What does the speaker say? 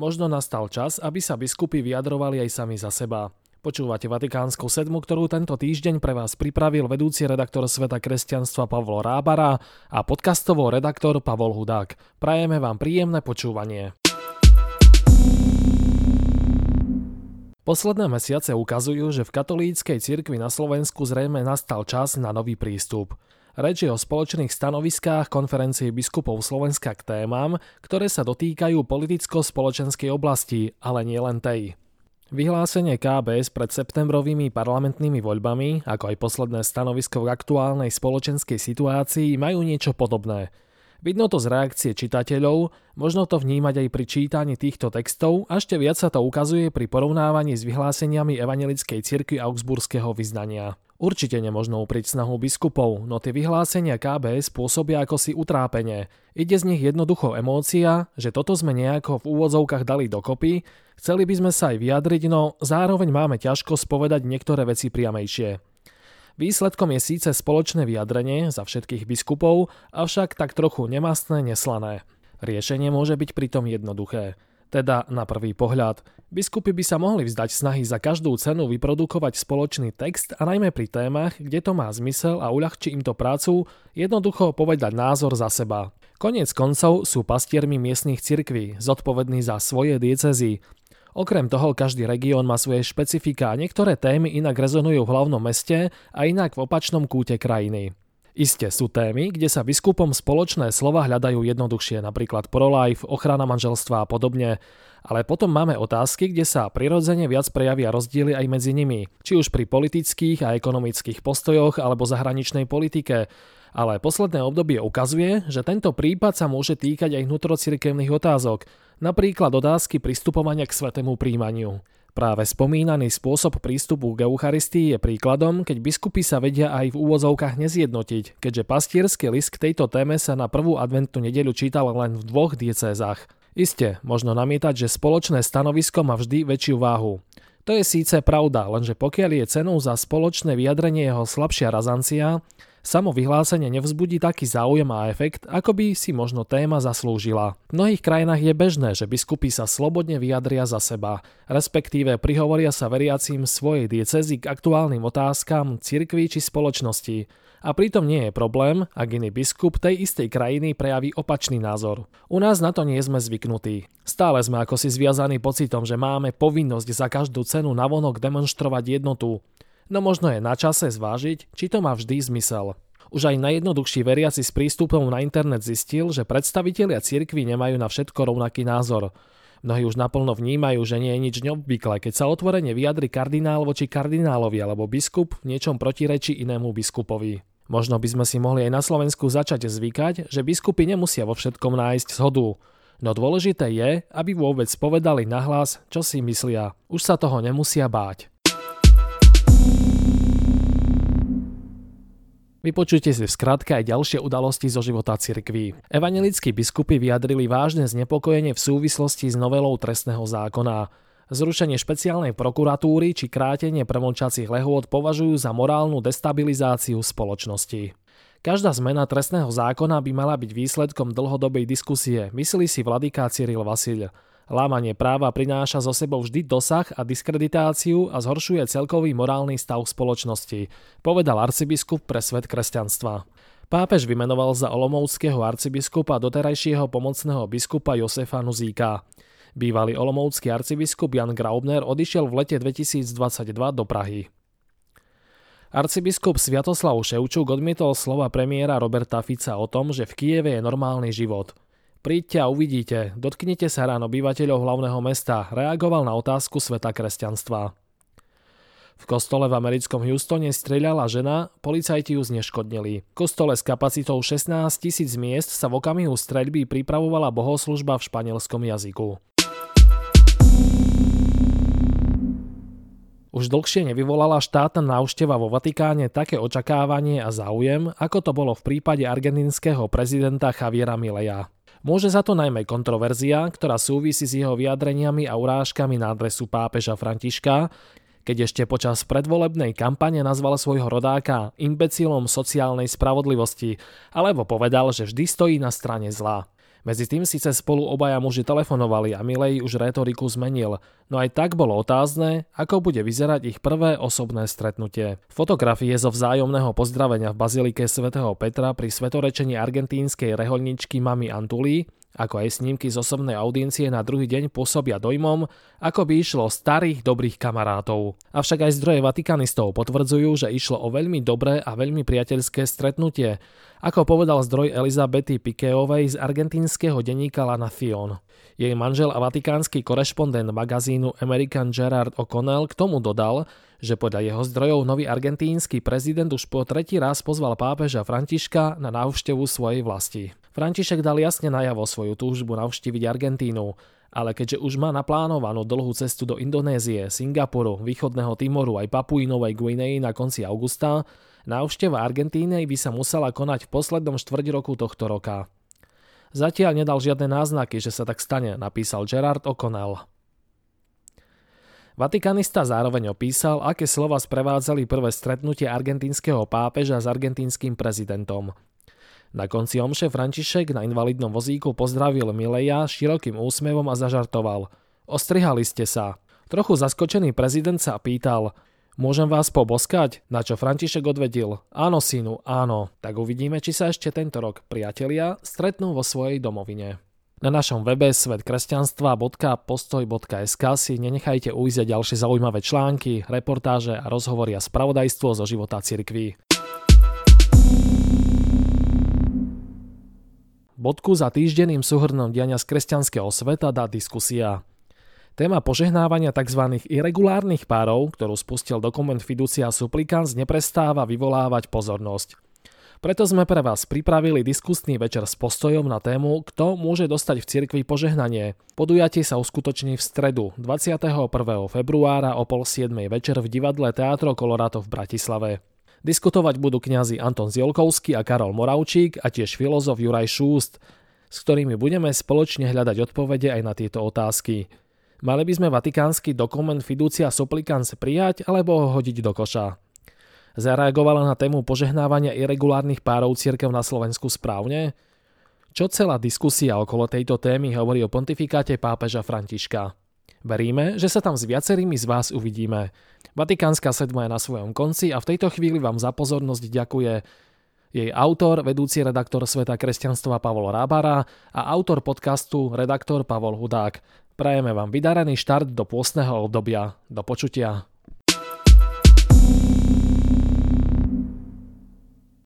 možno nastal čas, aby sa biskupy vyjadrovali aj sami za seba. Počúvate Vatikánsku sedmu, ktorú tento týždeň pre vás pripravil vedúci redaktor Sveta kresťanstva Pavlo Rábara a podcastovo redaktor Pavol Hudák. Prajeme vám príjemné počúvanie. Posledné mesiace ukazujú, že v katolíckej cirkvi na Slovensku zrejme nastal čas na nový prístup. Reč je o spoločných stanoviskách konferencie biskupov Slovenska k témam, ktoré sa dotýkajú politicko-spoločenskej oblasti, ale nie len tej. Vyhlásenie KBS pred septembrovými parlamentnými voľbami, ako aj posledné stanovisko v aktuálnej spoločenskej situácii majú niečo podobné. Vidno to z reakcie čitateľov, možno to vnímať aj pri čítaní týchto textov a ešte viac sa to ukazuje pri porovnávaní s vyhláseniami Evangelickej cirkvi Augsburského vyznania. Určite nemožno upriť snahu biskupov, no tie vyhlásenia KBS spôsobia ako si utrápenie. Ide z nich jednoducho emócia, že toto sme nejako v úvodzovkách dali dokopy, chceli by sme sa aj vyjadriť, no zároveň máme ťažko spovedať niektoré veci priamejšie. Výsledkom je síce spoločné vyjadrenie za všetkých biskupov, avšak tak trochu nemastné, neslané. Riešenie môže byť pritom jednoduché. Teda na prvý pohľad. Biskupy by sa mohli vzdať snahy za každú cenu vyprodukovať spoločný text a najmä pri témach, kde to má zmysel a uľahčí im to prácu, jednoducho povedať názor za seba. Konec koncov sú pastiermi miestnych cirkví, zodpovední za svoje diecezy. Okrem toho každý región má svoje špecifika a niektoré témy inak rezonujú v hlavnom meste a inak v opačnom kúte krajiny. Isté sú témy, kde sa biskupom spoločné slova hľadajú jednoduchšie, napríklad pro-life, ochrana manželstva a podobne. Ale potom máme otázky, kde sa prirodzene viac prejavia rozdiely aj medzi nimi, či už pri politických a ekonomických postojoch alebo zahraničnej politike. Ale posledné obdobie ukazuje, že tento prípad sa môže týkať aj vnútrocirkevných otázok, napríklad otázky pristupovania k svetému príjmaniu. Práve spomínaný spôsob prístupu k Eucharistii je príkladom, keď biskupy sa vedia aj v úvozovkách nezjednotiť, keďže pastierský list k tejto téme sa na prvú adventnú nedeľu čítal len v dvoch diecézach. Isté, možno namietať, že spoločné stanovisko má vždy väčšiu váhu. To je síce pravda, lenže pokiaľ je cenou za spoločné vyjadrenie jeho slabšia razancia, Samo vyhlásenie nevzbudí taký záujem a efekt, ako by si možno téma zaslúžila. V mnohých krajinách je bežné, že biskupy sa slobodne vyjadria za seba, respektíve prihovoria sa veriacím svojej diecezy k aktuálnym otázkam cirkvi či spoločnosti. A pritom nie je problém, ak iný biskup tej istej krajiny prejaví opačný názor. U nás na to nie sme zvyknutí. Stále sme ako si zviazaní pocitom, že máme povinnosť za každú cenu navonok demonstrovať jednotu no možno je na čase zvážiť, či to má vždy zmysel. Už aj najjednoduchší veriaci s prístupom na internet zistil, že predstavitelia cirkvi nemajú na všetko rovnaký názor. Mnohí už naplno vnímajú, že nie je nič neobvyklé, keď sa otvorene vyjadri kardinál voči kardinálovi alebo biskup v niečom protirečí inému biskupovi. Možno by sme si mohli aj na Slovensku začať zvykať, že biskupy nemusia vo všetkom nájsť zhodu. No dôležité je, aby vôbec povedali nahlas, čo si myslia. Už sa toho nemusia báť. Vypočujte si v skratke aj ďalšie udalosti zo života cirkví. Evangelickí biskupy vyjadrili vážne znepokojenie v súvislosti s novelou trestného zákona. Zrušenie špeciálnej prokuratúry či krátenie premlčacích lehôd považujú za morálnu destabilizáciu spoločnosti. Každá zmena trestného zákona by mala byť výsledkom dlhodobej diskusie, myslí si vladyká Cyril Vasil. Lámanie práva prináša zo sebou vždy dosah a diskreditáciu a zhoršuje celkový morálny stav spoločnosti, povedal arcibiskup pre svet kresťanstva. Pápež vymenoval za olomovského arcibiskupa doterajšieho pomocného biskupa Josefa Nuzíka. Bývalý olomovský arcibiskup Jan Graubner odišiel v lete 2022 do Prahy. Arcibiskup Sviatoslav Ševčuk odmietol slova premiéra Roberta Fica o tom, že v Kieve je normálny život – Príďte a uvidíte, dotknite sa ráno obyvateľov hlavného mesta, reagoval na otázku sveta kresťanstva. V kostole v americkom Houstone streľala žena, policajti ju zneškodnili. V kostole s kapacitou 16 tisíc miest sa v okamihu streľby pripravovala bohoslužba v španielskom jazyku. Už dlhšie nevyvolala štátna návšteva vo Vatikáne také očakávanie a záujem, ako to bolo v prípade argentinského prezidenta Javiera Mileja. Môže za to najmä kontroverzia, ktorá súvisí s jeho vyjadreniami a urážkami na adresu pápeža Františka, keď ešte počas predvolebnej kampane nazval svojho rodáka imbecilom sociálnej spravodlivosti, alebo povedal, že vždy stojí na strane zla. Medzi tým síce spolu obaja muži telefonovali a Milej už retoriku zmenil, no aj tak bolo otázne, ako bude vyzerať ich prvé osobné stretnutie. Fotografie zo vzájomného pozdravenia v bazilike svätého Petra pri svetorečení argentínskej reholničky Mami Antuli ako aj snímky z osobnej audiencie na druhý deň pôsobia dojmom, ako by išlo starých dobrých kamarátov. Avšak aj zdroje vatikanistov potvrdzujú, že išlo o veľmi dobré a veľmi priateľské stretnutie, ako povedal zdroj Elizabety Pikeovej z argentínskeho denníka La Nación. Jej manžel a vatikánsky korešpondent magazínu American Gerard O'Connell k tomu dodal, že podľa jeho zdrojov nový argentínsky prezident už po tretí raz pozval pápeža Františka na návštevu svojej vlasti. František dal jasne najavo svoju túžbu navštíviť Argentínu, ale keďže už má naplánovanú dlhú cestu do Indonézie, Singapuru, východného Timoru aj Papuinovej Guinei na konci augusta, návšteva Argentíny by sa musela konať v poslednom štvrť roku tohto roka. Zatiaľ nedal žiadne náznaky, že sa tak stane, napísal Gerard O'Connell. Vatikanista zároveň opísal, aké slova sprevádzali prvé stretnutie argentínskeho pápeža s argentínskym prezidentom. Na konci omše František na invalidnom vozíku pozdravil Mileja širokým úsmevom a zažartoval. Ostrihali ste sa. Trochu zaskočený prezident sa pýtal, Môžem vás poboskať? Na čo František odvedil, áno synu, áno. Tak uvidíme, či sa ešte tento rok priatelia stretnú vo svojej domovine. Na našom webe svetkresťanstva.postoj.sk si nenechajte ujsť ďalšie zaujímavé články, reportáže a rozhovory a spravodajstvo zo života cirkví. Bodku za týždenným súhrnom diania z kresťanského sveta dá diskusia. Téma požehnávania tzv. irregulárnych párov, ktorú spustil dokument Fiducia Supplicans, neprestáva vyvolávať pozornosť. Preto sme pre vás pripravili diskusný večer s postojom na tému, kto môže dostať v cirkvi požehnanie. Podujatie sa uskutoční v stredu 21. februára o pol 7. večer v divadle Teatro Colorado v Bratislave. Diskutovať budú kňazi Anton Zielkovský a Karol Moravčík a tiež filozof Juraj Šúst, s ktorými budeme spoločne hľadať odpovede aj na tieto otázky. Mali by sme vatikánsky dokument Fiducia Supplicans prijať alebo ho hodiť do koša? Zareagovala na tému požehnávania irregulárnych párov církev na Slovensku správne? Čo celá diskusia okolo tejto témy hovorí o pontifikáte pápeža Františka? Veríme, že sa tam s viacerými z vás uvidíme. Vatikánska sedma je na svojom konci a v tejto chvíli vám za pozornosť ďakuje jej autor, vedúci redaktor Sveta kresťanstva Pavol Rábara a autor podcastu redaktor Pavol Hudák. Prajeme vám vydarený štart do pôstneho obdobia. Do počutia.